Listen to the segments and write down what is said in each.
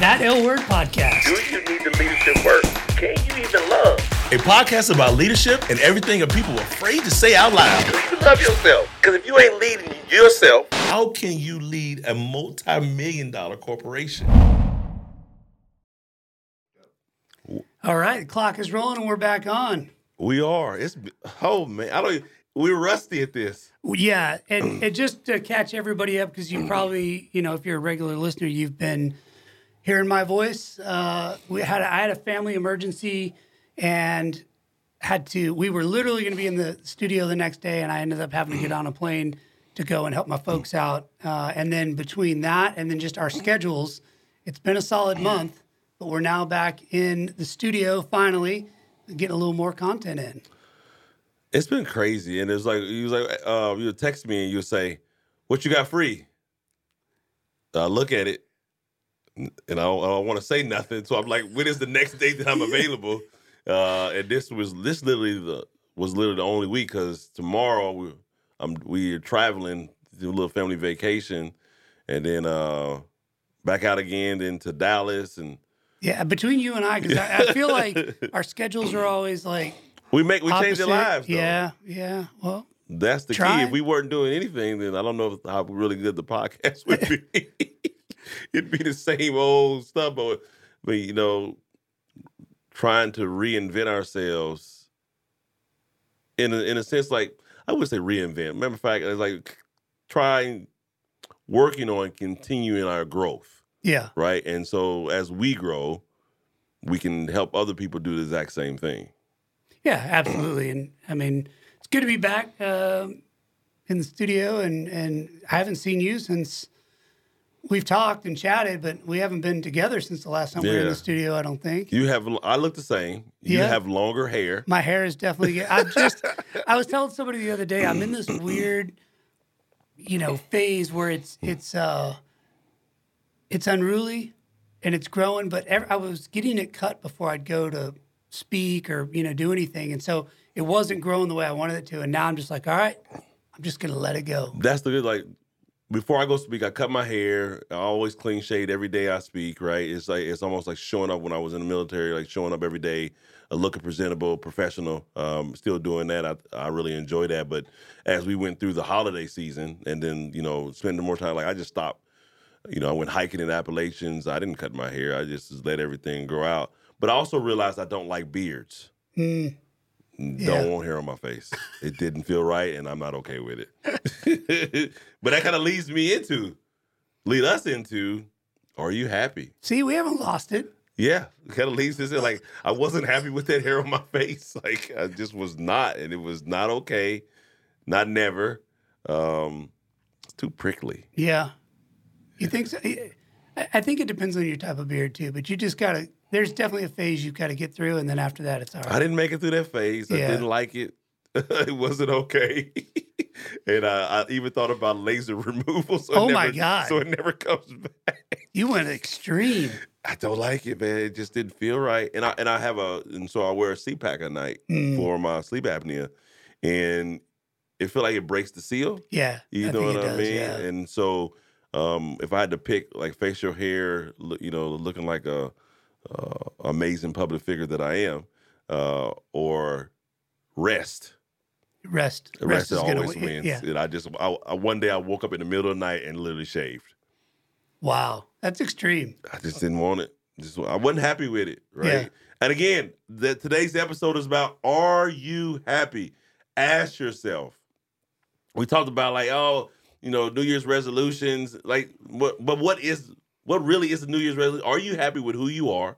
That L Word Podcast. Do you need the leadership work? Can you even love? A podcast about leadership and everything that people are afraid to say out loud. Do you love yourself? Because if you ain't leading yourself, How can you lead a multi million dollar corporation? All right, the clock is rolling and we're back on. We are. It's oh man, I don't. We're rusty at this. Yeah, and, and just to catch everybody up, because you probably, you know, if you're a regular listener, you've been hearing my voice. Uh, we had a, I had a family emergency, and had to. We were literally going to be in the studio the next day, and I ended up having to get on a plane to go and help my folks out. Uh, and then between that and then just our schedules, it's been a solid month, but we're now back in the studio finally, getting a little more content in. It's been crazy, and it's like you was like uh, you text me and you say, "What you got free?" I look at it, and I don't, I don't want to say nothing. So I'm like, "When is the next date that I'm available?" uh, and this was this literally the was literally the only week because tomorrow we I'm we are traveling to a little family vacation, and then uh, back out again, then to Dallas, and Yeah, between you and I, because I, I feel like our schedules are always like we make we change their lives. Though. Yeah, yeah. Well, That's the key. If we weren't doing anything, then I don't know if, how really good the podcast would be. It'd be the same old stuff, but, but you know, trying to reinvent ourselves in a, in a sense, like I would say reinvent. Matter of fact, it's like trying working on continuing our growth, yeah, right? And so as we grow, we can help other people do the exact same thing. yeah, absolutely. And I mean, it's good to be back um in the studio, and and I haven't seen you since we've talked and chatted, but we haven't been together since the last time we were in Yeah. the studio. I don't think. You have I look the same. You Yeah. have longer hair. My hair is definitely. I'm just. I was telling somebody the other day. I'm in this weird, you know, phase where it's it's uh, it's unruly, and it's growing. But ev I was getting it cut before I'd go to speak or you know do anything, and so it wasn't growing the way I wanted it to. And now I'm just like, all right, I'm just gonna let it go. That's the good like before I go speak, I cut my hair. I always clean shade every day I speak, right? It's like it's almost like showing up when I was in the military, like showing up every day, uh, looking presentable, professional. Um, still doing that. I I really enjoy that. But as we went through the holiday season and then, you know, spending more time, like I just stopped. You know, I went hiking in Appalachians. I didn't cut my hair. I just let everything grow out. But I also realized I don't like beards. Mm, Don't want hair on my face. It didn't feel right, and I'm not okay with it. but that kind of leads me into, lead us into, are you happy? see, we haven't lost it. Yeah, kind of leads us in like I wasn't happy with that hair on my face. Like I just was not, and it was not okay, not never. Um, it's too prickly. Yeah. You think so? I I think it depends on your type of beard too, but you just gotta. There's definitely a phase you've gotta get through, and then after that, it's all right. I didn't make it through that phase. I didn't like it. it wasn't okay. and I, I even thought about laser removal. So Oh my God. So it never comes back. You went extreme. I don't like it, man. It just didn't feel right. And I and I have a and so I wear a CPAP at night Mm. for my sleep apnea, and it feel like it breaks the seal. Yeah, You I know what I does, mean? Yeah. And so, um, if I had to pick like facial hair, you know, looking like a uh, amazing public figure that I am, uh, or rest. Rest. Rest, rest, is gonna always wins. Yeah. And I just, I, I, one day I woke up in the middle of the night and literally shaved. Wow, that's extreme. I just didn't want it. Just I wasn't happy with it, right? Yeah. And again, the, today's episode is about are you happy? Ask yourself. We talked about like oh, you know, New Year's resolutions, like what but what is what really is the New Year's resolution? Are you happy with who you are?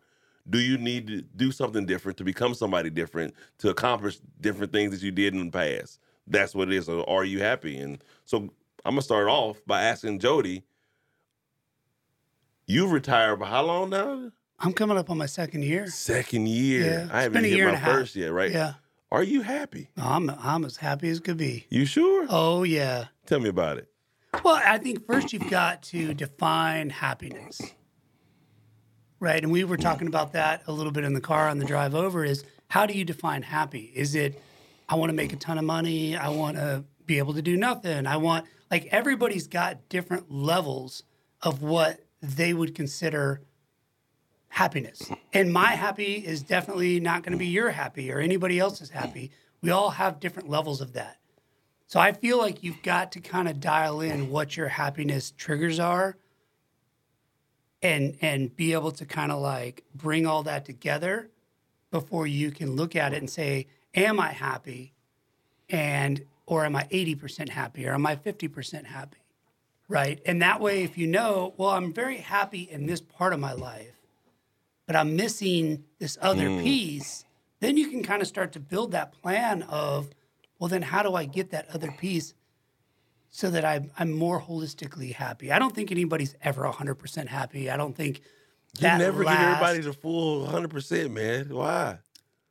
Do you need to do something different to become somebody different to accomplish different things that you did in the past? That's what it is. So are you happy? And so I'm gonna start off by asking Jody. You've retired for how long now? I'm coming up on my second year. Second year. Yeah, I haven't been a year hit my a half. first yet, right? Yeah, Are you happy? I'm I'm as happy as could be. You sure? Oh yeah. Tell me about it. Well, I think first you've got to define happiness. Right. And we were talking about that a little bit in the car on the drive over is how do you define happy? Is it, I want to make a ton of money. I want to be able to do nothing. I want, like, everybody's got different levels of what they would consider happiness. And my happy is definitely not going to be your happy or anybody else's happy. We all have different levels of that. So I feel like you've got to kind of dial in what your happiness triggers are and and be able to kind of like bring all that together before you can look at it and say, am I happy? And or am I 80% happy or am I 50% happy? Right? And that way if you know, well, I'm very happy in this part of my life, but I'm missing this other mm. piece, then you can kind of start to build that plan of, well, then how do I get that other piece so that I'm, I'm more holistically happy? I don't think anybody's ever 100% happy. I don't think You never last, give everybody the full hundred percent, man. Why?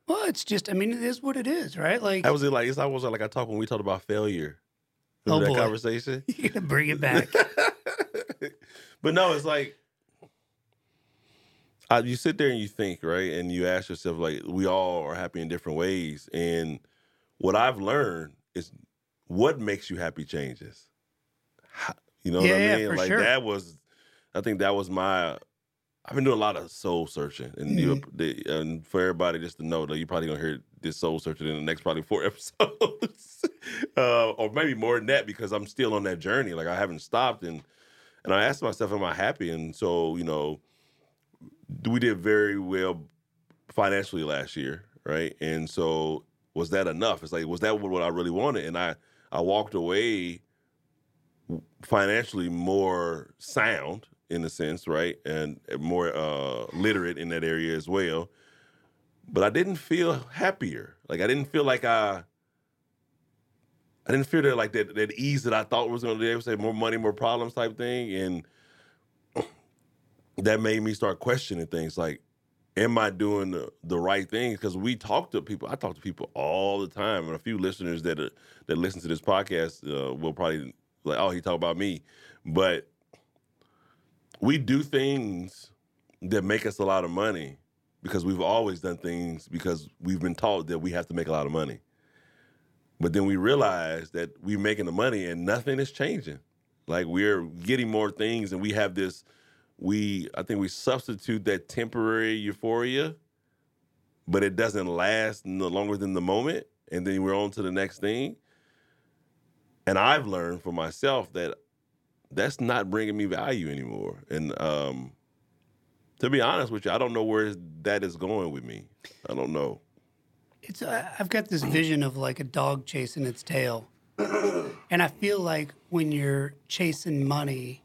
Well, it's just, I mean, it is what it is, right? Like, I was. Like it's almost like I talked when we talked about failure. Oh, Remember that boy. conversation? you're going to bring it back. but no, it's like uh, you sit there and you think, right, and you ask yourself, like, we all are happy in different ways, and what I've learned is what makes you happy changes. You know Yeah, what I yeah, mean? for like sure. that was, I think that was my. I've been doing a lot of soul searching, and you, Mm-hmm. the, and for everybody just to know that you're probably gonna hear this soul searching in the next probably four episodes, uh, or maybe more than that because I'm still on that journey. Like I haven't stopped, and and I asked myself, "Am I happy?" And so you know, we did very well financially last year, right? And so was that enough? It's like was that what I really wanted? And I I walked away financially more sound in a sense, right? And more uh, literate in that area as well. But I didn't feel happier. Like I didn't feel like I. I didn't feel that like that that ease that I thought was going to be say more money, more problems type thing, and that made me start questioning things like, am I doing the, the right things? Because we talk to people. I talk to people all the time, and a few listeners that are, that listen to this podcast uh, will probably like, oh, he talk about me, but we do things that make us a lot of money because we've always done things because we've been taught that we have to make a lot of money. But then we realize that we're making the money and nothing is changing. Like we're getting more things and we have this we I think we substitute that temporary euphoria, but it doesn't last no longer than the moment, and then we're on to the next thing. And I've learned for myself that that's not bringing me value anymore. And um, to be honest with you, I don't know where that is going with me. I don't know. it's uh, I've got this vision of like a dog chasing its tail, and I feel like when you're chasing money,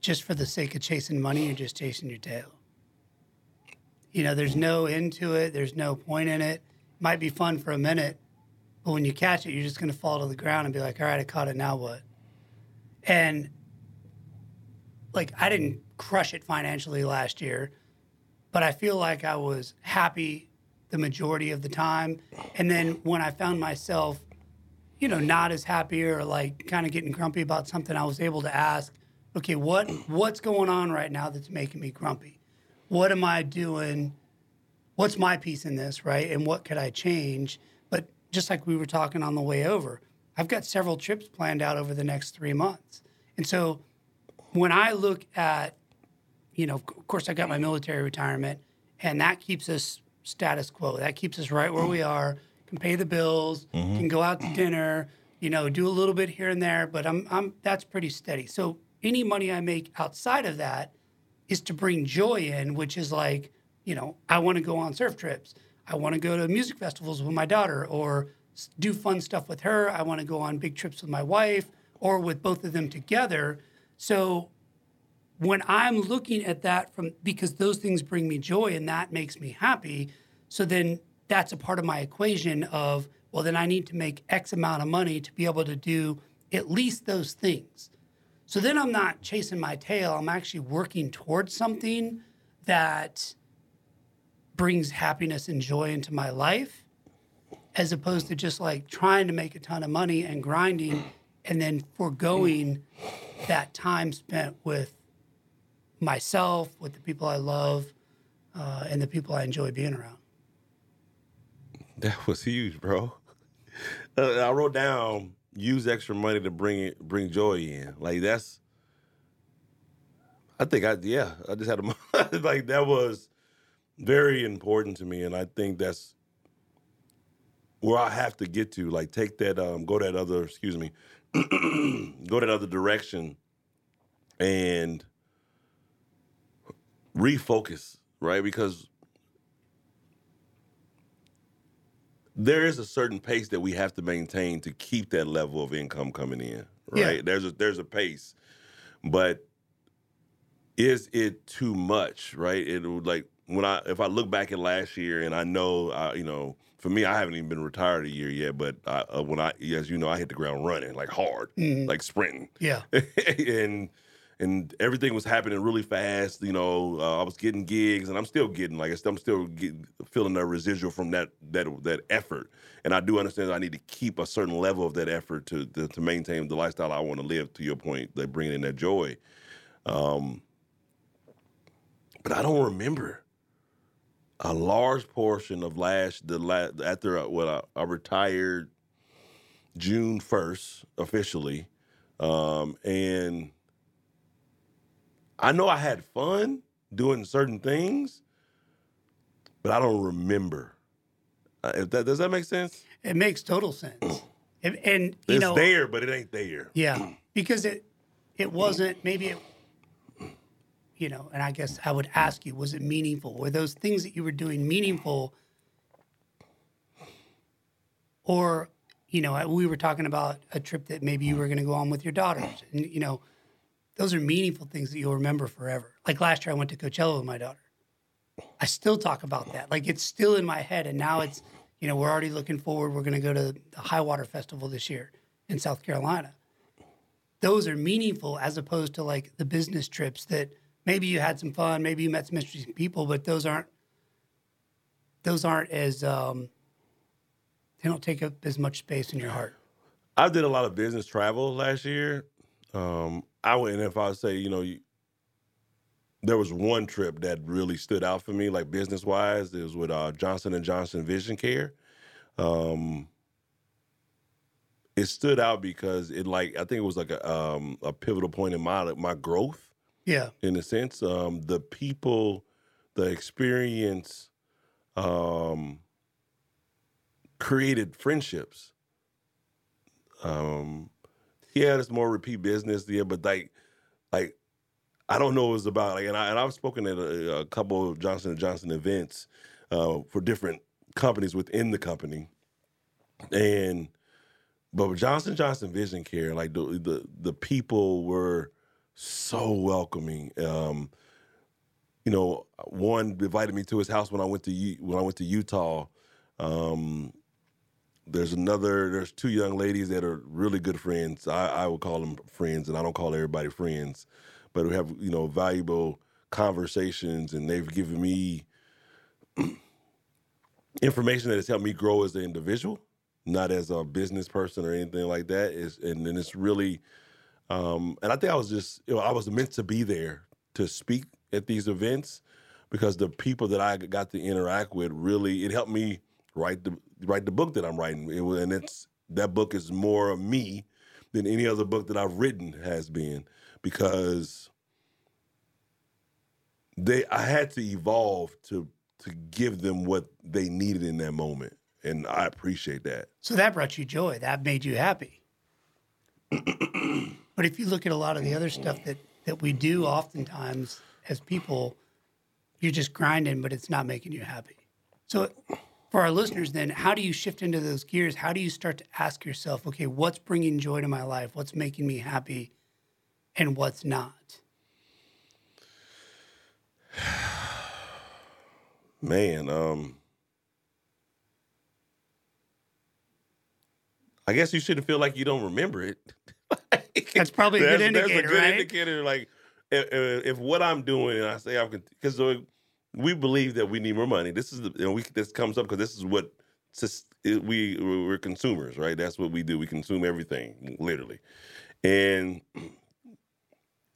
just for the sake of chasing money, you're just chasing your tail. You know, there's no end to it. There's no point in it. Might be fun for a minute, but when you catch it, you're just going to fall to the ground and be like, "All right, I caught it. Now what?" And like, I didn't crush it financially last year, but I feel like I was happy the majority of the time. And then when I found myself, you know, not as happy or like kind of getting grumpy about something, I was able to ask, okay, what what's going on right now that's making me grumpy? What am I doing? What's my piece in this, right? And what could I change? But just like we were talking on the way over, I've got several trips planned out over the next three months. And so when I look at you know, of course, I got my military retirement, and that keeps us status quo. That keeps us right where we are. Can pay the bills, mm-hmm. can go out to dinner, you know, do a little bit here and there, but I'm, I'm that's pretty steady. So any money I make outside of that is to bring joy in, which is like, you know, I want to go on surf trips. I want to go to music festivals with my daughter or do fun stuff with her. I want to go on big trips with my wife or with both of them together. So when I'm looking at that from because those things bring me joy and that makes me happy, so then that's a part of my equation of well then I need to make X amount of money to be able to do at least those things. So then I'm not chasing my tail, I'm actually working towards something that brings happiness and joy into my life as opposed to just like trying to make a ton of money and grinding and then foregoing that time spent with myself, with the people I love, uh, and the people I enjoy being around. That was huge, bro. Uh, I wrote down use extra money to bring it, bring joy in. Like that's I think I yeah, I just had a like that was very important to me, and I think that's where I have to get to. Like take that, um, go that other, excuse me, go that other direction, and refocus, right? Because there is a certain pace that we have to maintain to keep that level of income coming in, right? Yeah. There's a there's a pace, but is it too much, right? It would like when I if I look back at last year and I know, uh, you know, for me, I haven't even been retired a year yet, but I, uh, when I, as you know, I hit the ground running like hard, Mhm. like sprinting, Yeah. and and everything was happening really fast. You know, uh, I was getting gigs, and I'm still getting like I'm still feeling the residual from that that that effort. And I do understand that I need to keep a certain level of that effort to to, to maintain the lifestyle I want to live. To your point, like bringing in that joy. Um, but I don't remember a large portion of last the last after I, what I, I retired June first officially, um, and I know I had fun doing certain things, but I don't remember. Uh, that does that make sense? It makes total sense. and, and you It's know, there, but it ain't there. Yeah, because it it wasn't maybe it you know, and I guess I would ask you, was it meaningful? Were those things that you were doing meaningful? Or, you know, we were talking about a trip that maybe you were going to go on with your daughters, and you know, those are meaningful things that you'll remember forever. Like last year, I went to Coachella with my daughter. I still talk about that. Like it's still in my head, and now it's, you know, we're already looking forward. We're going to go to the High Water Festival this year in South Carolina. Those are meaningful as opposed to like the business trips that maybe you had some fun, maybe you met some interesting people, but those aren't those aren't as um, they don't take up as much space in your heart. I did a lot of business travel last year. Um, I and if I say, you know, you, there was one trip that really stood out for me, like business wise. It was with uh, Johnson and Johnson Vision Care. Um, it stood out because it, like, I think it was like a um, a pivotal point in my my growth Yeah, in a sense. Um, the people, the experience, um, created friendships. Um, yeah, there's more repeat business, yeah, but like, like, I don't know what it was about. Like, and I and I've spoken at a, a couple of Johnson and Johnson events uh, for different companies within the company, and but with Johnson Johnson Vision Care, like the the the people were so welcoming. Um, you know, one invited me to his house when I went to when I went to Utah. Um, there's another. There's two young ladies that are really good friends. I, I would call them friends, and I don't call everybody friends, but we have you know valuable conversations, and they've given me information that has helped me grow as an individual, not as a business person or anything like that. Is and then it's really, um, and I think I was just you know I was meant to be there to speak at these events because the people that I got to interact with really it helped me write the write the book that I'm writing. It was, and it's that book is more of me than any other book that I've written has been because they I had to evolve to to give them what they needed in that moment. And I appreciate that. so that brought you joy. That made you happy. but if you look at a lot of the other stuff that that we do, oftentimes as people, you're just grinding, but it's not making you happy. So, for our listeners, then, how do you shift into those gears? How do you start to ask yourself, okay, what's bringing joy to my life? What's making me happy? And what's not? Man, um I guess you shouldn't feel like you don't remember it. That's probably a good indicator, That's a good right? indicator. Like if, if if what I'm doing, and I say I'm because we believe that we need more money. This is the and we this comes up because this is what we we're consumers, right? That's what we do. We consume everything, literally, and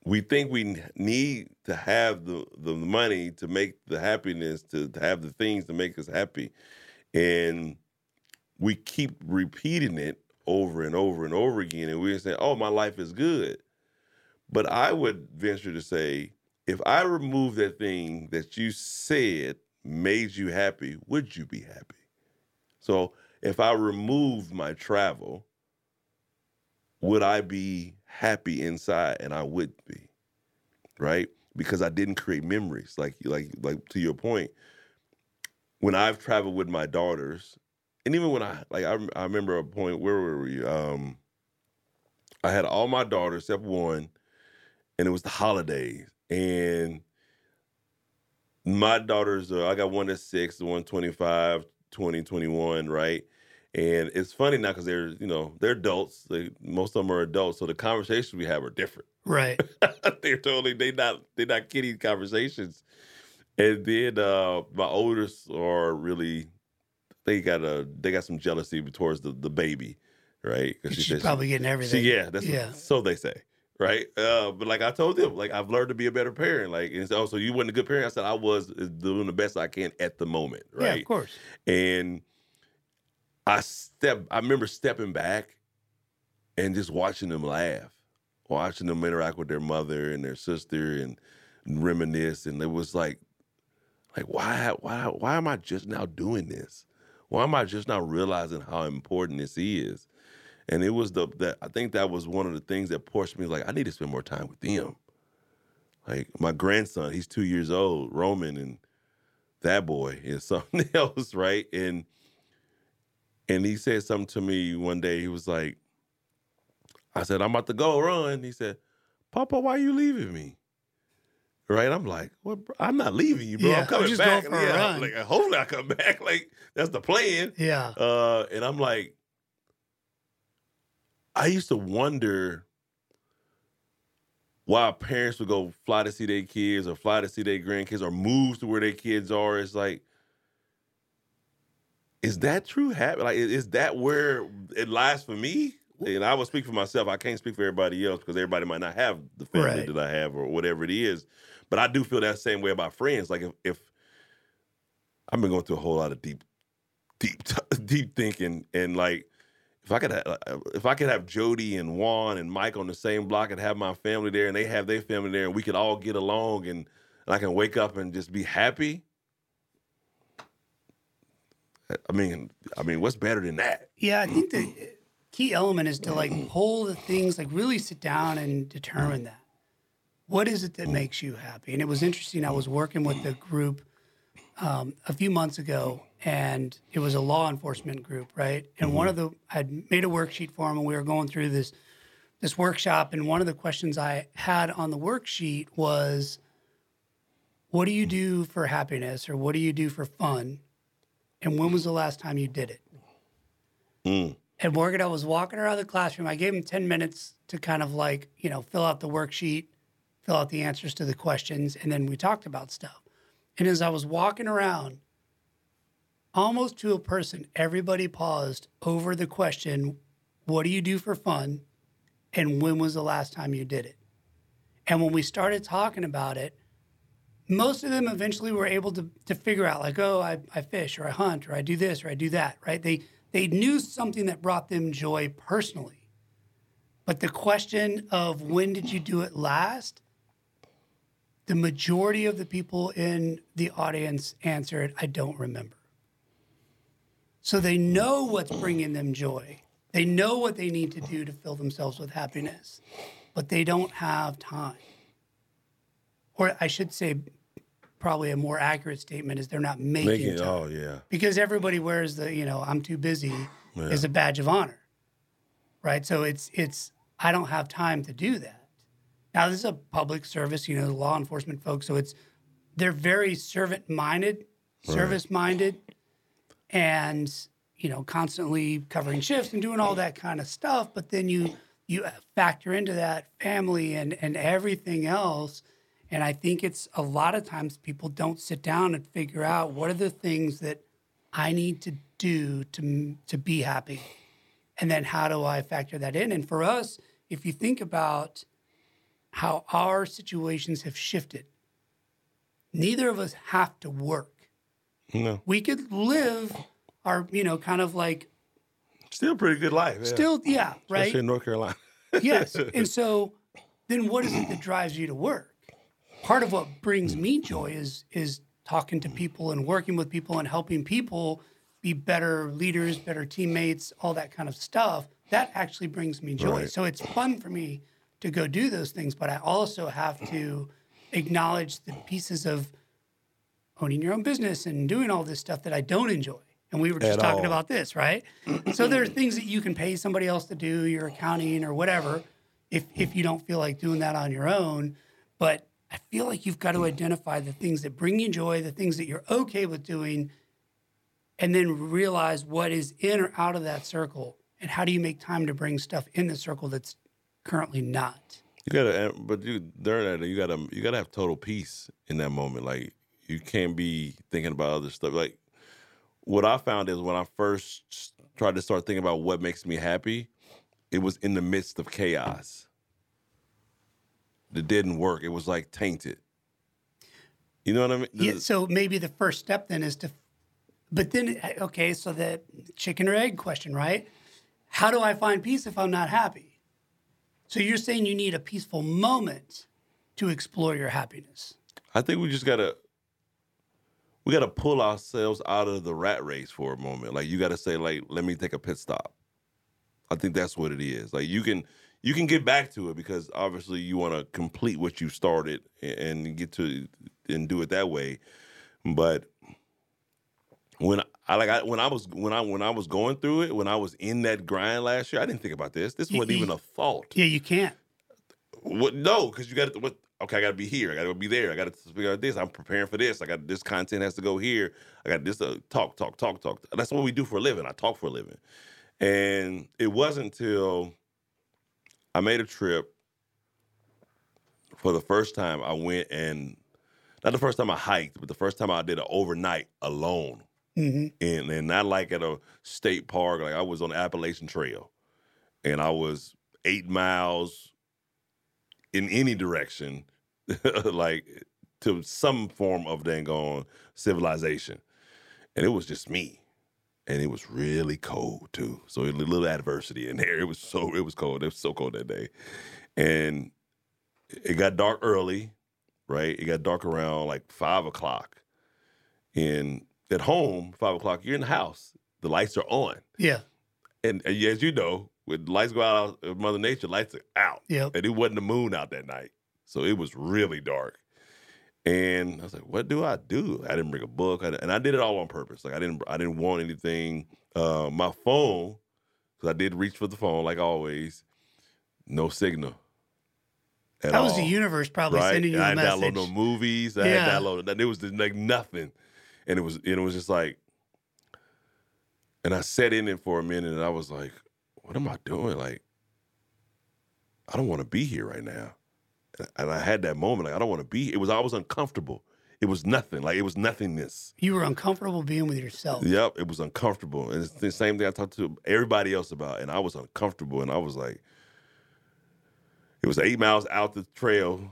we think we need to have the the money to make the happiness to, to have the things to make us happy and we keep repeating it over and over and over again and we're saying oh my life is good but i would venture to say if I remove that thing that you said made you happy, would you be happy? So if I removed my travel, would I be happy inside? And I would be, right? Because I didn't create memories. Like like like to your point, when I've traveled with my daughters, and even when I like I, I remember a point where were we? Um I had all my daughters except one, and it was the holidays. And my daughters, uh, I got one that's six, one 25, 20, 21, right? And it's funny now because they're, you know, they're adults. They, most of them are adults, so the conversations we have are different. Right. they're totally they not they're not kiddie conversations. And then uh my oldest are really they got a they got some jealousy towards the the baby, right? Because She's probably getting everything. See, yeah, that's yeah. so they say, right? Uh, but like I told them, like I've learned to be a better parent. Like, and so, so you wasn't a good parent. I said I was uh, doing the best I can at the moment, right? Yeah, of course. And I step, I remember stepping back and just watching them laugh, watching them interact with their mother and their sister and reminisce, and it was like, like why, why, why am I just now doing this? Why am I just now realizing how important this is? And it was the that I think that was one of the things that pushed me. Like I need to spend more time with them. Like my grandson, he's two years old, Roman, and that boy is something else, right? And and he said something to me one day. He was like, I said, I'm about to go run. He said, Papa, why are you leaving me? Right? I'm like, well, bro, I'm not leaving you, bro. Yeah, I'm coming back. going for a yeah, like hopefully I come back. Like that's the plan. Yeah. Uh, and I'm like, I used to wonder why parents would go fly to see their kids or fly to see their grandkids or move to where their kids are. It's like, is that true habit? Like, is is that where it lies for me? And I will speak for myself. I can't speak for everybody else because everybody might not have the family Right. that I have or whatever it is. But I do feel that same way about friends. Like if, if I've been going through a whole lot of deep, deep, deep thinking, and like if I could, have, uh, uh, if I could have Jody and Juan and Mike on the same block and have my family there, and they have their family there, and we could all get along, and, and I can wake up and just be happy. I mean, I mean, what's better than that? Yeah, I think the uh, key element is to like pull the things, like really sit down and determine that. What is it that makes you happy? And it was interesting. I was working with a group um, a few months ago, and it was a law enforcement group, right? And one of the I had made a worksheet for them, and we were going through this this workshop. And one of the questions I had on the worksheet was, "What do you do for happiness, or what do you do for fun?" And when was the last time you did it? Mm. And Morgon, I was walking around the classroom. I gave him 10 minutes to kind of like, you know, fill out the worksheet, fill out the answers to the questions, and then we talked about stuff. And as I was walking around, almost to a person, everybody paused over the question, What do you do for fun? And when was the last time you did it? And when we started talking about it, most of them eventually were able to, to figure out like, oh, I, I fish or I hunt or I do this or I do that, right? They they knew something that brought them joy personally. But the question of when did you do it last, the majority of the people in the audience answered, I don't remember. So they know what's bringing them joy. They know what they need to do to fill themselves with happiness, but they don't have time. Or I should say, probably a more accurate statement is they're not making, Making, time oh yeah, because everybody wears the you know I'm too busy is a badge of honor, right? So it's it's I don't have time to do that. Now this is a public service, you know, the law enforcement folks, so it's they're very servant minded, service minded, and you know constantly covering shifts and doing all that kind of stuff. But then you you factor into that family and and everything else. And I think it's a lot of times people don't sit down and figure out what are the things that I need to do to to be happy, and then how do I factor that in? And for us, if you think about how our situations have shifted, neither of us have to work. No, We could live our, you know, kind of like still pretty good life. Yeah. still, yeah, Especially right, in North Carolina. yes. And so, then what is it that drives you to work? part of what brings me joy is is talking to people and working with people and helping people be better leaders, better teammates, all that kind of stuff. That actually brings me joy. Right. So it's fun for me to go do those things, but I also have to acknowledge the pieces of owning your own business and doing all this stuff that I don't enjoy. And we were just At talking all. about this, right? so there are things that you can pay somebody else to do, your accounting or whatever, if if you don't feel like doing that on your own. But I feel like you've got to identify the things that bring you joy, the things that you're okay with doing, and then realize what is in or out of that circle. And how do you make time to bring stuff in the circle that's currently not? You gotta, eh, but you during that, you gotta, you gotta have total peace in that moment. Like you can't be thinking about other stuff. Like what I found is when I first tried to start thinking about what makes me happy, it was in the midst of chaos. It didn't work. It was like tainted. You know what I mean? Yeah, so maybe the first step then is to, but then, uh, okay, so the chicken or egg question, right? How do I find peace if I'm not happy? So you're saying you need a peaceful moment to explore your happiness. I think we just gotta we gotta pull ourselves out of the rat race for a moment. Like you gotta say, like, let me take a pit stop. I think that's what it is. Like you can you can get back to it because obviously you want to complete what you started and, get to and do it that way. But when I like I when I was when I when I was going through it, when I was in that grind last year, I didn't think about this. This wasn't even a thought. Yeah, you can't. What? No, because you got to. What? Okay, I got to be here. I got to be there. I got to figure out this. I'm preparing for this. I got this content has to go here. I got this. Uh, talk, talk, talk, talk. That's what we do for a living. I talk for a living. And it wasn't until I made a trip for the first time. I went and not the first time I hiked, but the first time I did an overnight alone, hmm and and not like at a state park. Like I was on the Appalachian Trail, and I was eight miles in any direction, like to some form of dang on civilization, and it was just me, and it was really cold too. So a little adversity in there. It was so it was cold. It was so cold that day, and it got dark early. Right, it got dark around like five o'clock, and at home five o'clock you're in the house. The lights are on, Yeah. and, and as you know, when lights go out of Mother Nature, lights are out. Yeah. And it wasn't the moon out that night. So it was really dark. And I was like, what do I do? I didn't bring a book. I, and I did it all on purpose. Like I didn't I didn't want anything. Uh, my phone, because I did reach for the phone like always, no signal. At That was all the universe probably right? sending you I a had message. downloaded no movies. I Yeah. had downloaded. It was like nothing, and it was and it was just like, and I sat in it for a minute, and I was like, "What am I doing? Like, I don't want to be here right now." And- I had that moment, like, I don't want to be. It was I was uncomfortable. It was nothing. Like it was nothingness. You were uncomfortable being with yourself. Yep, it was uncomfortable, and it's the same thing I talked to everybody else about, and I was uncomfortable, and I was like, it was eight miles out the trail, and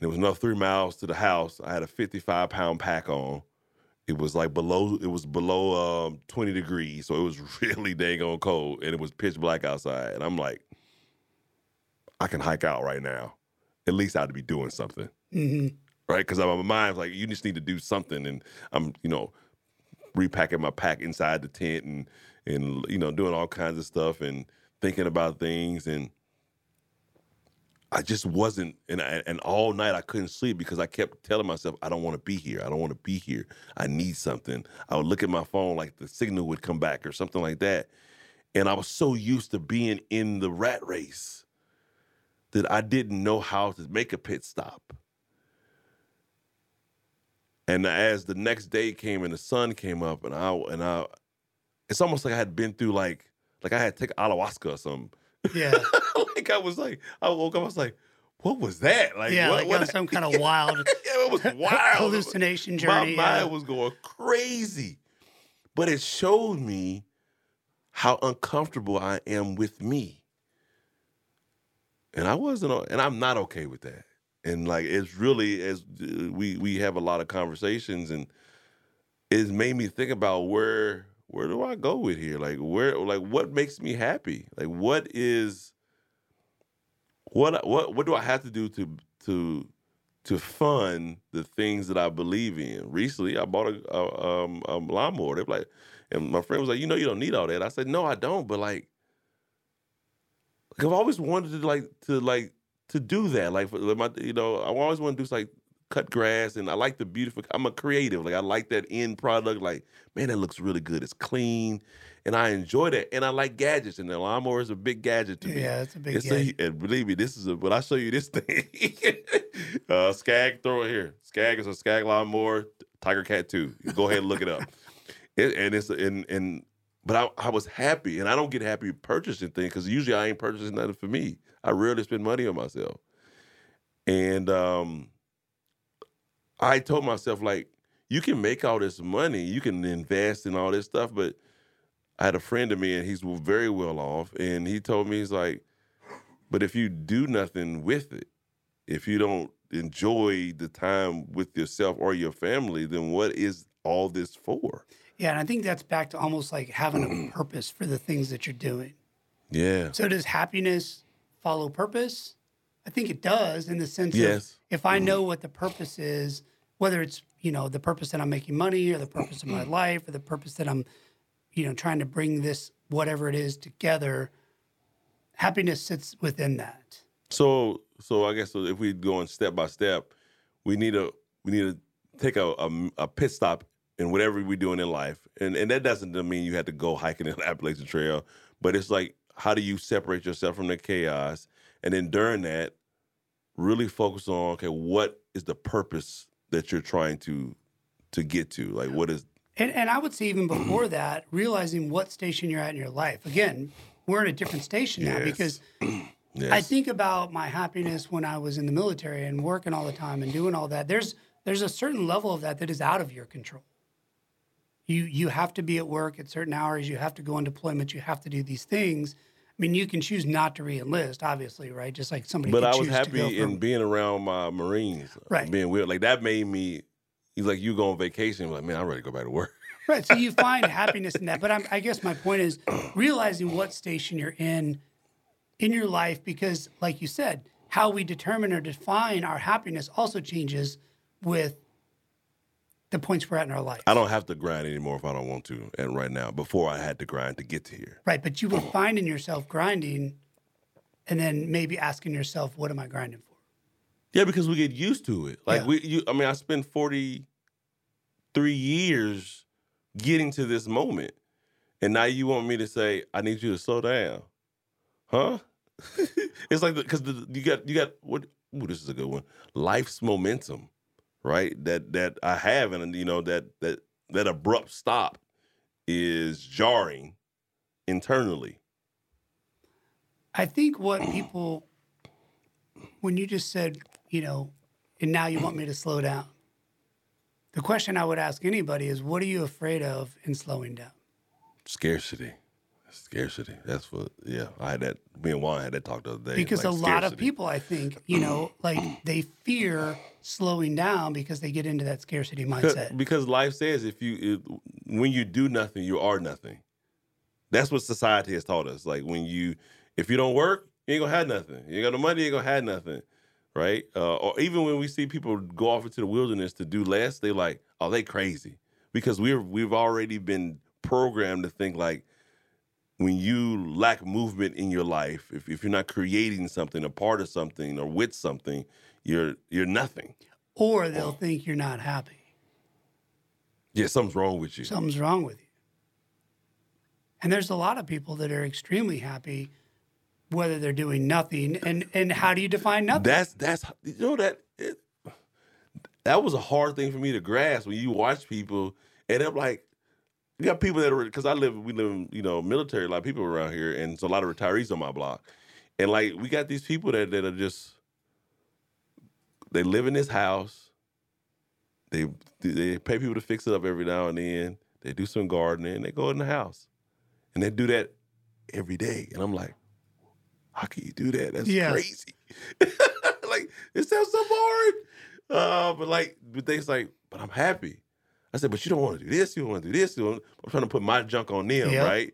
it was another three miles to the house. I had a fifty-five pound pack on. It was like below, it was below um, twenty degrees, so it was really dang on cold, and it was pitch black outside, and I'm like, I can hike out right now. At least I'd be doing something. Hmm right? Because my mind's like, you just need to do something, and I'm, you know, repacking my pack inside the tent and and you know doing all kinds of stuff and thinking about things, and I just wasn't, and I, and all night I couldn't sleep because I kept telling myself, I don't want to be here, I don't want to be here, I need something. I would look at my phone like the signal would come back or something like that, and I was so used to being in the rat race that I didn't know how to make a pit stop. And as the next day came and the sun came up, and I and I, it's almost like I had been through like like I had taken ayahuasca or something. Yeah. like I was like I woke up, I was like, what was that? Like yeah, what, like what some kind of wild yeah, it was wild. hallucination journey. My mind yeah. was going crazy, but it showed me how uncomfortable I am with me, and I wasn't, and I'm not okay with that. And like it's really as uh, we we have a lot of conversations, and it's made me think about where where do I go with here? Like where like what makes me happy? Like what is what what what do I have to do to to to fund the things that I believe in. Recently, I bought a, a, um, a lawnmower. They're like, and my friend was like, "You know, you don't need all that." I said, "No, I don't." But like, like I've always wanted to like to like to do that. Like, for my, you know, I always want to do like cut grass, and I like the beautiful. I'm a creative. Like, I like that end product. Like, man, that looks really good. It's clean, and I enjoy that. And I like gadgets, and the lawnmower is a big gadget to me. Yeah, it's a big It's gadget. a, and believe me, this is a. When I show you this thing, uh, Scag, throw it here. Scag is a Scag lawnmower. Tiger Cat too. Go ahead and look it up. It, and it's and and but I, I was happy, and I don't get happy purchasing things because usually I ain't purchasing nothing for me. I rarely spend money on myself, and um, I told myself like, you can make all this money, you can invest in all this stuff, but I had a friend of me, and he's very well off, and he told me he's like, but if you do nothing with it, if you don't enjoy the time with yourself or your family, then what is all this for? Yeah, and I think that's back to almost like having a purpose for the things that you're doing. Yeah. So does happiness follow purpose? I think it does in the sense Yes. of if I mm-hmm. know what the purpose is, whether it's, you know, the purpose that I'm making money or the purpose of my life or the purpose that I'm, you know, trying to bring this whatever it is together, happiness sits within that. So, so I guess if we go going step by step, we need to we need to take a, a, a pit stop in whatever we're doing in life, and and that doesn't mean you have to go hiking in the Appalachian Trail, but it's like how do you separate yourself from the chaos, and then during that, really focus on okay, what is the purpose that you're trying to to get to? Like, what is And, and I would say even before that, realizing what station you're at in your life. Again, we're in a different station now Yes. because yes. I think about my happiness when I was in the military and working all the time and doing all that. There's there's a certain level of that that is out of your control. You you have to be at work at certain hours. You have to go on deployment. You have to do these things. I mean, you can choose not to reenlist, obviously, right? Just like somebody. But I was happy in from- being around my Marines, uh, Right. Being weird, like that made me. He's like, you go on vacation. I'm like, man, I'm ready to go back to work. Right. So you find happiness in that. But I'm, I guess my point is realizing what station you're in in your life, because, like you said, how we determine or define our happiness also changes with the points we're at in our life. I don't have to grind anymore if I don't want to. And right now, before I had to grind to get to here. Right. But you were finding yourself grinding and then maybe asking yourself, what am I grinding for? Yeah, because we get used to it. Like Yeah. we, you, I mean, I spent forty three years getting to this moment, and now you want me to say I need you to slow down, huh? it's like because you got you got what? Ooh, this is a good one. Life's momentum, right? That that I have, and you know that that that abrupt stop is jarring internally. I think what people, when you just said, you know, and now you want me to slow down, the question I would ask anybody is, what are you afraid of in slowing down? Scarcity. Scarcity. That's what. Yeah, I had that. Me and Juan had that talk the other day. Because like a lot of people, I think, you know, like they fear slowing down because they get into that scarcity mindset. because life says if you it, when you do nothing, you are nothing. That's what society has taught us. Like when you if you don't work, you ain't gonna have nothing. You ain't got no money, you ain't gonna have nothing. Right? Uh, or even when we see people go off into the wilderness to do less, they like, oh, they crazy. Because we're we've already been programmed to think like when you lack movement in your life, if, if you're not creating something, a part of something, or with something, you're you're nothing. Or they'll oh. think you're not happy. Yeah, something's wrong with you. Something's wrong with you. And there's a lot of people that are extremely happy whether they're doing nothing. And, and how do you define nothing? That's that's you know that it, that was a hard thing for me to grasp when you watch people and I'm like, you got people that are because I live we live in you know military a lot of people around here and it's a lot of retirees on my block. And like we got these people that that are just they live in this house. They they pay people to fix it up every now and then. They do some gardening they go in the house. And they do that every day. And I'm like how can you do that? That's Yeah. crazy. Like it sounds so boring. Uh, but like but they like but I'm happy I said, but you don't want to do this. You don't want to do this. I'm trying to put my junk on them, Yeah. right?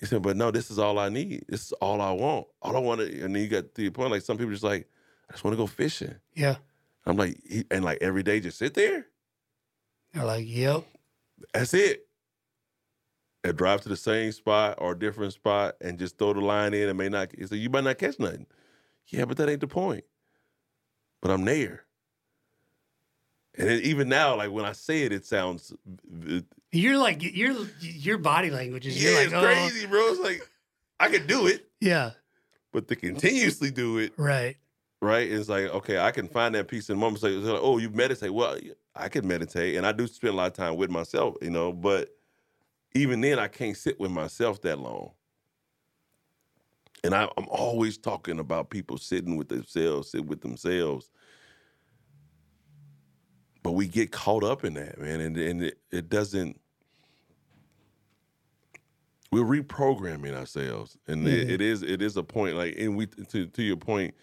He said, but no, this is all I need. This is all I want. All I want to, and then you got to the point like some people just like, I just want to go fishing. Yeah. I'm like, he, and like every day, just sit there. They're like, yep. That's it. And drive to the same spot or a different spot and just throw the line in and may not. So you might not catch nothing. Yeah, but that ain't the point. But I'm there. And it, even now, like when I say it, it sounds. It, You're like your your body language is yeah, you're it's like, oh, crazy, bro. It's like I could do it, yeah, but to continuously do it, right. right? It's like okay, I can find that peace in moments. Like, it's like, oh, you meditate. Well, I can meditate, and I do spend a lot of time with myself, you know. But even then, I can't sit with myself that long. And I, I'm always talking about people sitting with themselves, sit with themselves. But we get caught up in that, man, and and it, it doesn't. We're reprogramming ourselves, and it, Mhm. it is it is a point. Like, and we to to your point,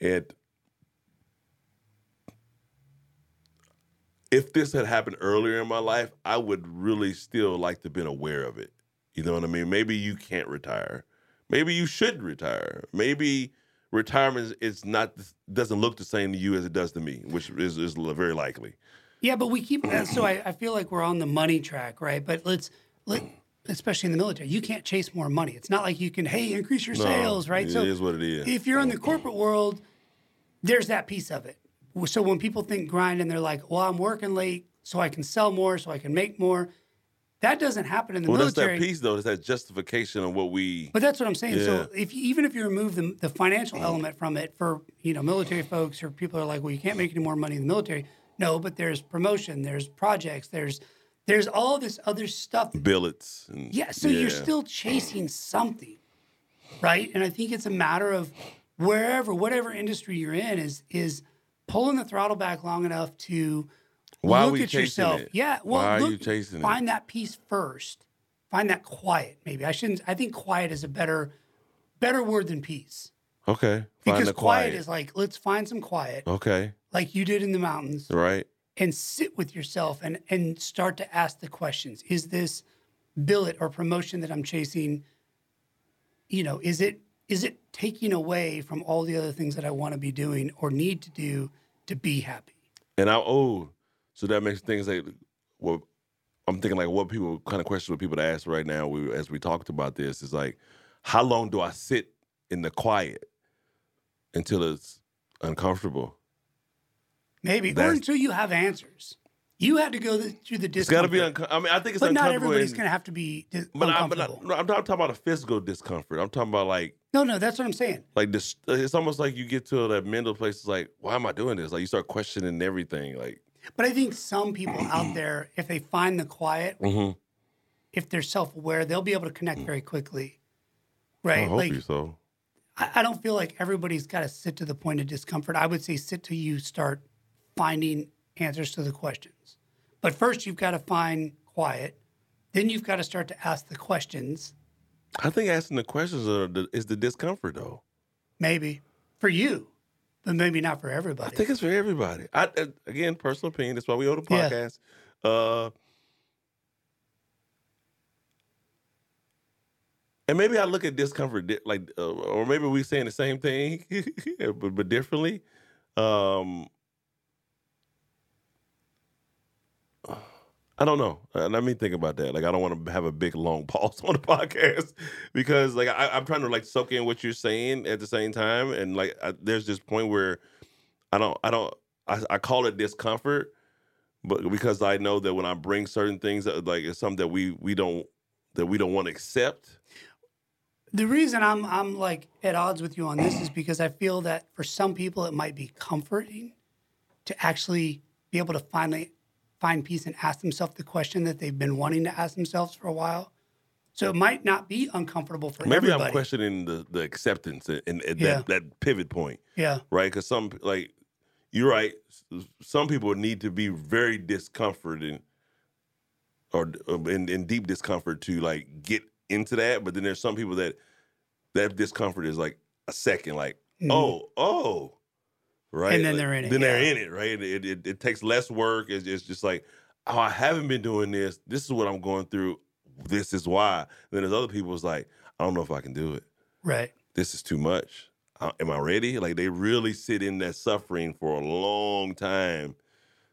at if this had happened earlier in my life, I would really still like to have been aware of it. You know what I mean? Maybe you can't retire. Maybe you should retire. Maybe retirement is not doesn't look the same to you as it does to me, which is, is very likely. Yeah, but we keep uh, so I, I feel like we're on the money track, right? But let's let especially in the military, you can't chase more money. It's not like you can, hey, increase your No, sales, right? It so is what it is. if you're in the corporate world, there's that piece of it. So when people think grind and they're like, well, I'm working late so I can sell more, so I can make more, that doesn't happen in the military. well, that's that piece though. That's that justification of what we. But that's what I'm saying. Yeah. So if you- even if you remove the, the financial mm. element from it for you know military folks or people are like, well, you can't make any more money in the military. No, but there's promotion, there's projects, there's there's all this other stuff. billets. And, Yeah, so you're still chasing something, right? And I think it's a matter of wherever, whatever industry you're in, is is pulling the throttle back long enough to Why are look at yourself. it? Yeah, well, Why are look, you chasing it? find that peace first. Find that quiet. Maybe I shouldn't. I think quiet is a better better word than peace Okay. Find because the quiet. quiet. is like let's find some quiet, okay. like you did in the mountains, Right. and sit with yourself and and start to ask the questions. Is this billet or promotion that I'm chasing? You know, is it is it taking away from all the other things that I want to be doing or need to do to be happy? And I oh, so that makes things like well, I'm thinking like what people kind of questions what people to ask right now. We as we talked about this is like, how long do I sit in the quiet until it's uncomfortable? Maybe or until you have answers. You had to go th- through the discomfort. It's got to be uncomfortable. I mean, I think it's but not everybody's going to have to be dis- but, I, but I, uncomfortable. no, I'm not talking about a physical discomfort. I'm talking about like no, no, that's what I'm saying. like this. It's almost like you get to that mental place. It's like, why am I doing this? Like you start questioning everything. Like, But I think some people out there, if they find the quiet, mhm. if they're self-aware, they'll be able to connect very quickly. Right? I hope like you so. I, I don't feel like everybody's got to sit to the point of discomfort. I would say sit till you start finding answers to the questions. But first, you've got to find quiet. Then you've got to start to ask the questions. I think asking the questions are the, is the discomfort though. Maybe for you, but maybe not for everybody. I think it's for everybody. I uh, again, personal opinion. That's why we a Yeah. podcast. Uh, and maybe I look at discomfort di- like, uh, or maybe we saying the same thing, but, but differently. Um, I don't know. Uh, let me think about that. Like, I don't want to have a big long pause on the podcast because, like, I, I'm trying to like soak in what you're saying at the same time, and like, I, there's this point where I don't, I don't, I, I call it discomfort, but because I know that when I bring certain things, like, it's something that we we don't that we don't want to accept. The reason I'm I'm like at odds with you on this is because I feel that for some people it might be comforting to actually be able to finally find peace and ask themselves the question that they've been wanting to ask themselves for a while. So it might not be uncomfortable for Maybe everybody. I'm questioning the the acceptance and, and, and Yeah. that that pivot point. Yeah, right? Because some like you're right. Some people need to be very discomforted or uh, in, in deep discomfort to like get into that. But then there's some people that that discomfort is like a second, like oh oh, right. And then Like, they're in it, Then they're in it, right? It, it it takes less work. It's, it's just like oh, I haven't been doing this. This is what I'm going through. This is why. then there's other people's like I don't know if I can do it right. this is too much. uh, am I ready? Like they really sit in that suffering for a long time.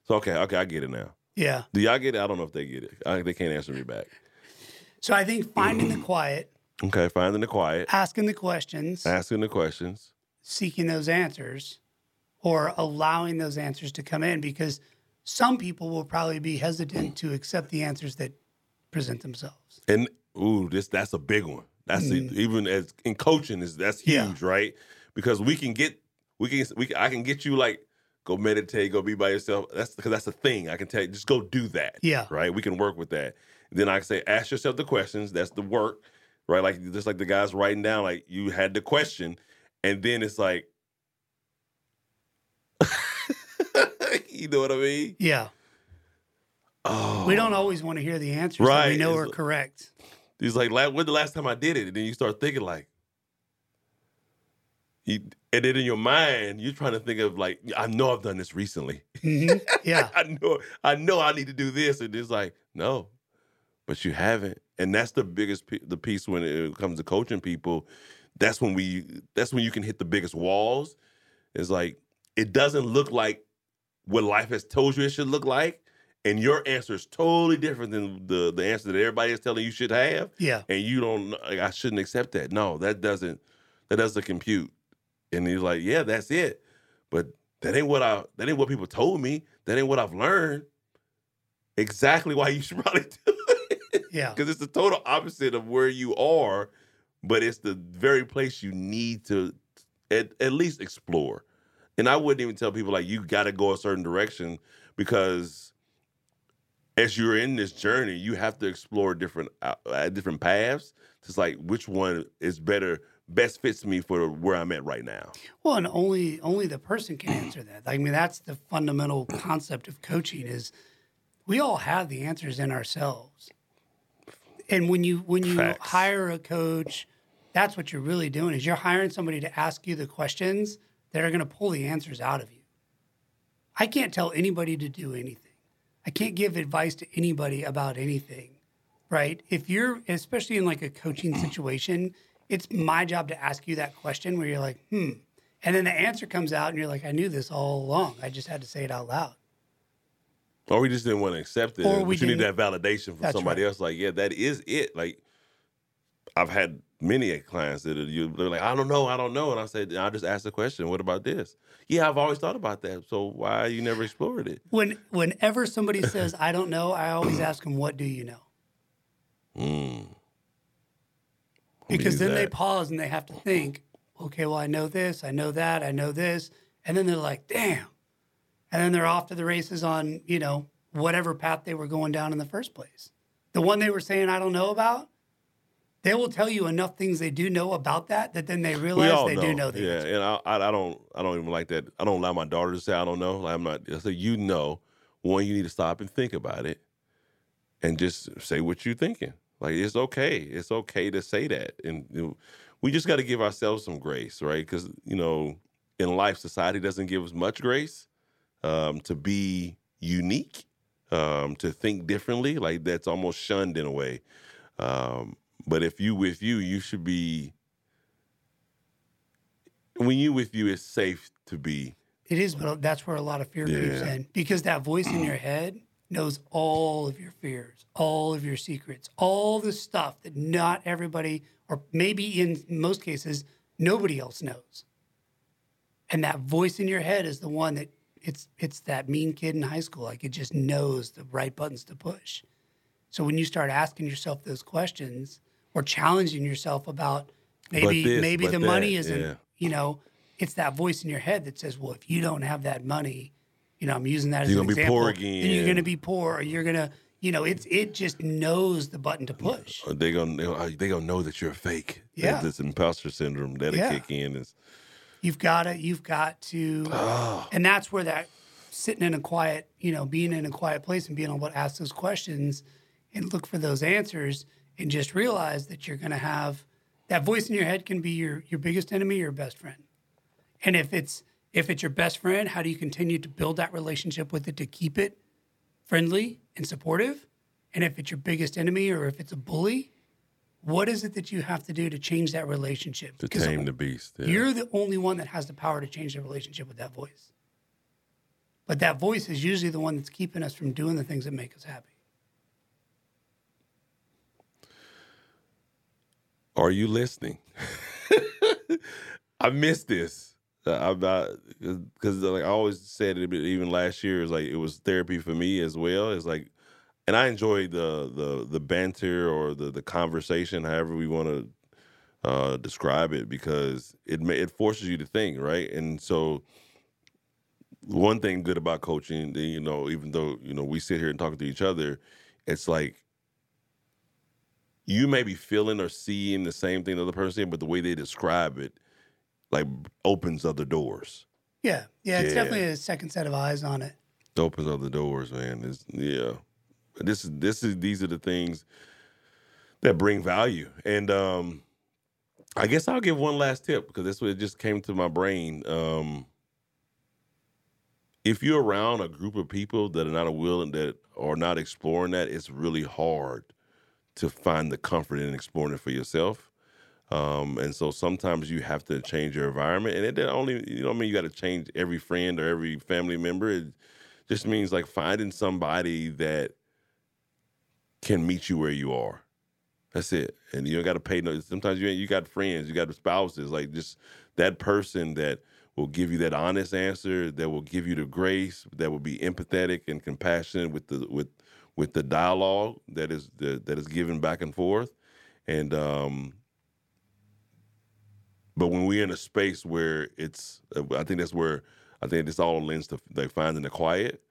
So okay, okay, I get it now. Yeah. Do y'all get it? I don't know if they get it. I, they can't answer me back. So I think finding the quiet, Okay, finding the quiet, asking the questions, asking the questions. seeking those answers, or allowing those answers to come in because some people will probably be hesitant to accept the answers that present themselves. And ooh, this that's a big one. That's the- even as in coaching is that's Mm. Yeah. huge, right? Because we can get we can we I can get you like go meditate, go be by yourself. That's because that's the thing. I can tell you just go do that. Yeah. Right. We can work with that. Then I can say ask yourself the questions. That's the work, right? Like just like the guys writing down, like you had the question, and then it's like, you know what I mean? Yeah. Oh, We don't always want to hear the answers that we know it's- are correct. He's like, "La- when the last time I did it? And then you start thinking like, you, and then in your mind, you're trying to think of like, I know I've done this recently. Mhm. Yeah. I know, I know I need to do this. And it's like, no, but you haven't. And that's the biggest, the piece when it comes to coaching people. That's when we, that's when you can hit the biggest walls. It's like, it doesn't look like what life has told you it should look like. And your answer is totally different than the, the answer that everybody is telling you should have Yeah. and you don't like, I shouldn't accept that. No, that doesn't that doesn't compute. And he's like, Yeah, that's it. But that ain't what I that ain't what people told me. That ain't what I've learned. Exactly why you should probably do it. Yeah. Because it's the total opposite of where you are, but it's the very place you need to at, at least explore. And I wouldn't even tell people like you gotta go a certain direction because as you're in this journey, you have to explore different uh, uh, different paths. Just like which one is better, best fits me for where I'm at right now. Well, and only only the person can answer that. I mean, that's the fundamental concept of coaching is we all have the answers in ourselves. And when you when you Facts. hire a coach, that's what you're really doing is you're hiring somebody to ask you the questions that are going to pull the answers out of you. I can't tell anybody to do anything. I can't give advice to anybody about anything, right? If you're, especially in like a coaching situation, it's my job to ask you that question where you're like, hmm. And then the answer comes out and you're like, I knew this all along. I just had to say it out loud. Or we just didn't want to accept it. Or but we you need that validation from somebody right. else. Like, yeah, that is it. Like, I've had many clients that are you they're like, I don't know, I don't know, and I said, I just asked the question. What about this? Yeah, I've always thought about that. So why you never explored it? When whenever somebody says, I don't know, I always ask them, what do you know? Mm. Because use then they pause and they have to think, okay, well, I know this, I know that, I know this. And then they're like, damn. And then they're off to the races on, you know, whatever path they were going down in the first place. The one they were saying, I don't know about, they will tell you enough things they do know about that that then they realize they know. do know the yeah, answer. and I, I, don't, I don't even like that. I don't allow my daughter to say I don't know. Like, I'm not. I say you know. One, you need to stop and think about it, and just say what you're thinking. Like it's okay. It's okay to say that, and we just got to give ourselves some grace, right? Because you know, in life, society doesn't give us much grace um, to be unique, um, to think differently. Like that's almost shunned in a way. Um, but if you with you, you should be when you with you, it's safe to be. It is, but that's where a lot of fear creeps in because that voice in your head knows all of your fears, all of your secrets, all the stuff that not everybody, or maybe in most cases, nobody else knows. And that voice in your head is the one that it's it's that mean kid in high school. Like it just knows the right buttons to push. So when you start asking yourself those questions or challenging yourself about maybe this, maybe the that, money isn't yeah. you know, it's that voice in your head that says, "Well, if you don't have that money, you know, I'm using that as You're an gonna be example, poor then you're going to be poor, or you're going to, you know, it's it just knows the button to push. They gonna uh, they gonna know that you're fake. Yeah. this imposter syndrome that'll Yeah. kick in. Is You've got to, you've got to, oh, and that's where that sitting in a quiet, you know, being in a quiet place and being able to ask those questions and look for those answers, and just realize that you're going to have that voice in your head can be your your biggest enemy, or your best friend. And if it's if it's your best friend, how do you continue to build that relationship with it to keep it friendly and supportive? And if it's your biggest enemy or if it's a bully, What is it that you have to do to change that relationship? To tame the beast. yeah. You're the only one that has the power to change the relationship with that voice. But that voice is usually the one that's keeping us from doing the things that make us happy. Are you listening? I miss this. Uh, I'm not because like I always said it. Even last year, is like it was therapy for me as well. It's like, and I enjoy the the the banter or the the conversation, however we want to uh, describe it, because it it forces you to think, right? And so, one thing good about coaching, you know, even though you know we sit here and talk to each other, it's like you may be feeling or seeing the same thing the other person, but the way they describe it, like opens other doors. Yeah. Yeah. It's Yeah. definitely a second set of eyes on it. it Opens other doors, man. It's, yeah, this is this is these are the things that bring value. And um, I guess I'll give one last tip because this what just came to my brain. Um, if you're around a group of people that are not willing that are not exploring that, it's really hard to find the comfort in exploring it for yourself. Um, and so sometimes you have to change your environment, and it don't only you know I mean you got to change every friend or every family member. It just means like finding somebody that can meet you where you are. That's it. And you don't got to pay no. Sometimes you ain't, you got friends, you got spouses, like just that person that will give you that honest answer, that will give you the grace, that will be empathetic and compassionate with the with with the dialogue that is that, that is given back and forth, and um. But when we're in a space where it's, I think that's where I think this all lends to like finding the quiet.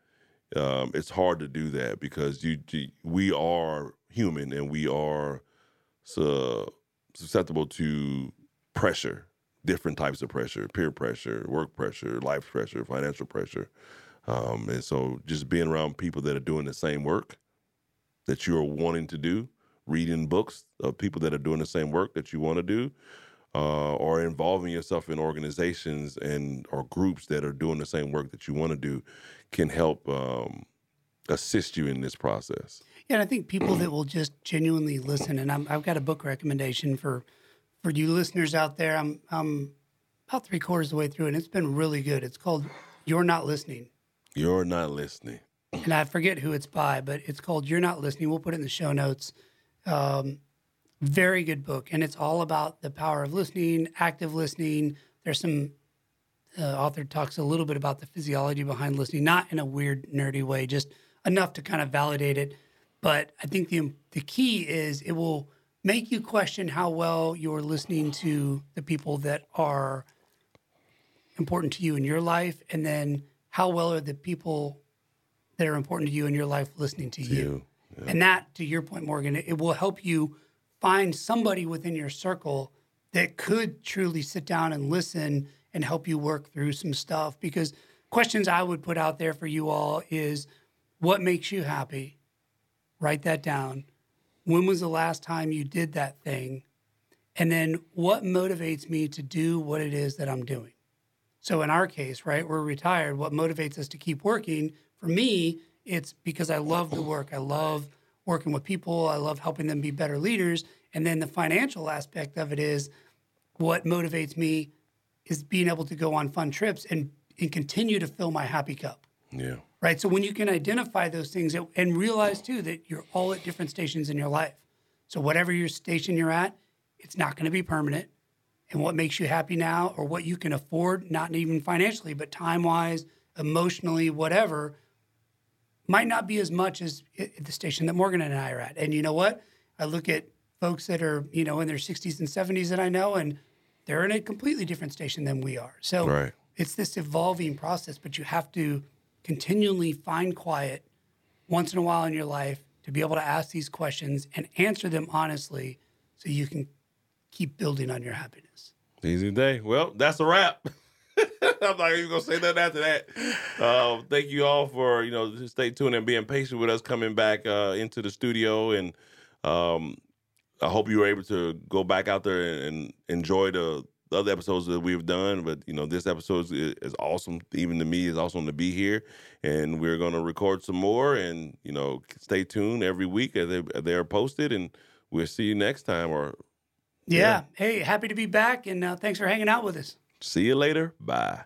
Um, it's hard to do that because you, you we are human and we are so susceptible to pressure, different types of pressure, peer pressure, work pressure, life pressure, financial pressure. Um, and so just being around people that are doing the same work that you're wanting to do, reading books of people that are doing the same work that you want to do, uh, or involving yourself in organizations and or groups that are doing the same work that you want to do can help um, assist you in this process. Yeah, and I think people that will just genuinely listen, and I'm, I've got a book recommendation for for you listeners out there. I'm I'm about three quarters of the way through, and it's been really good. It's called "You're Not Listening," You're not listening. and I forget who it's by, but it's called "You're Not Listening." We'll put it in the show notes. Um, very good book, and it's all about the power of listening, active listening. There's some uh, author talks a little bit about the physiology behind listening, not in a weird nerdy way, just enough to kind of validate it. But I think the the key is it will make you question how well you're listening to the people that are important to you in your life, and then how well are the people that are important to you in your life listening to you. You. And that, to your point, Morgon, it will help you find somebody within your circle that could truly sit down and listen and help you work through some stuff. Because questions I would put out there for you all is what makes you happy? Write that down. When was the last time you did that thing? And then what motivates me to do what it is that I'm doing? So in our case, right, we're retired. What motivates us to keep working? For me, it's because I love the work. I love working with people. I love helping them be better leaders. And then the financial aspect of it is what motivates me is being able to go on fun trips and, and continue to fill my happy cup. Yeah. Right. So when you can identify those things and- and realize too that you're all at different stations in your life. So whatever your station you're at, it's not going to be permanent. And what makes you happy now or what you can afford, not even financially, but time wise, emotionally, whatever, might not be as much as at the station that Morgon and I are at. And you know what? I look at folks that are, you know, in their 60s and 70s that I know, and they're in a completely different station than we are. So Right. it's this evolving process, but you have to continually find quiet once in a while in your life to be able to ask these questions and answer them honestly so you can keep building on your happiness. Easy day. Well, that's a wrap. I'm not even gonna say nothing after that. Uh, thank you all for you know stay tuned and being patient with us coming back uh, into the studio, and um, I hope you were able to go back out there and, and enjoy the, the other episodes that we've done. But you know this episode is, is awesome. Even to me, is awesome to be here, and we're gonna record some more. And you know stay tuned every week as they, they are posted, and we'll see you next time or Yeah. Hey, happy to be back, and uh, thanks for hanging out with us. see you later. Bye.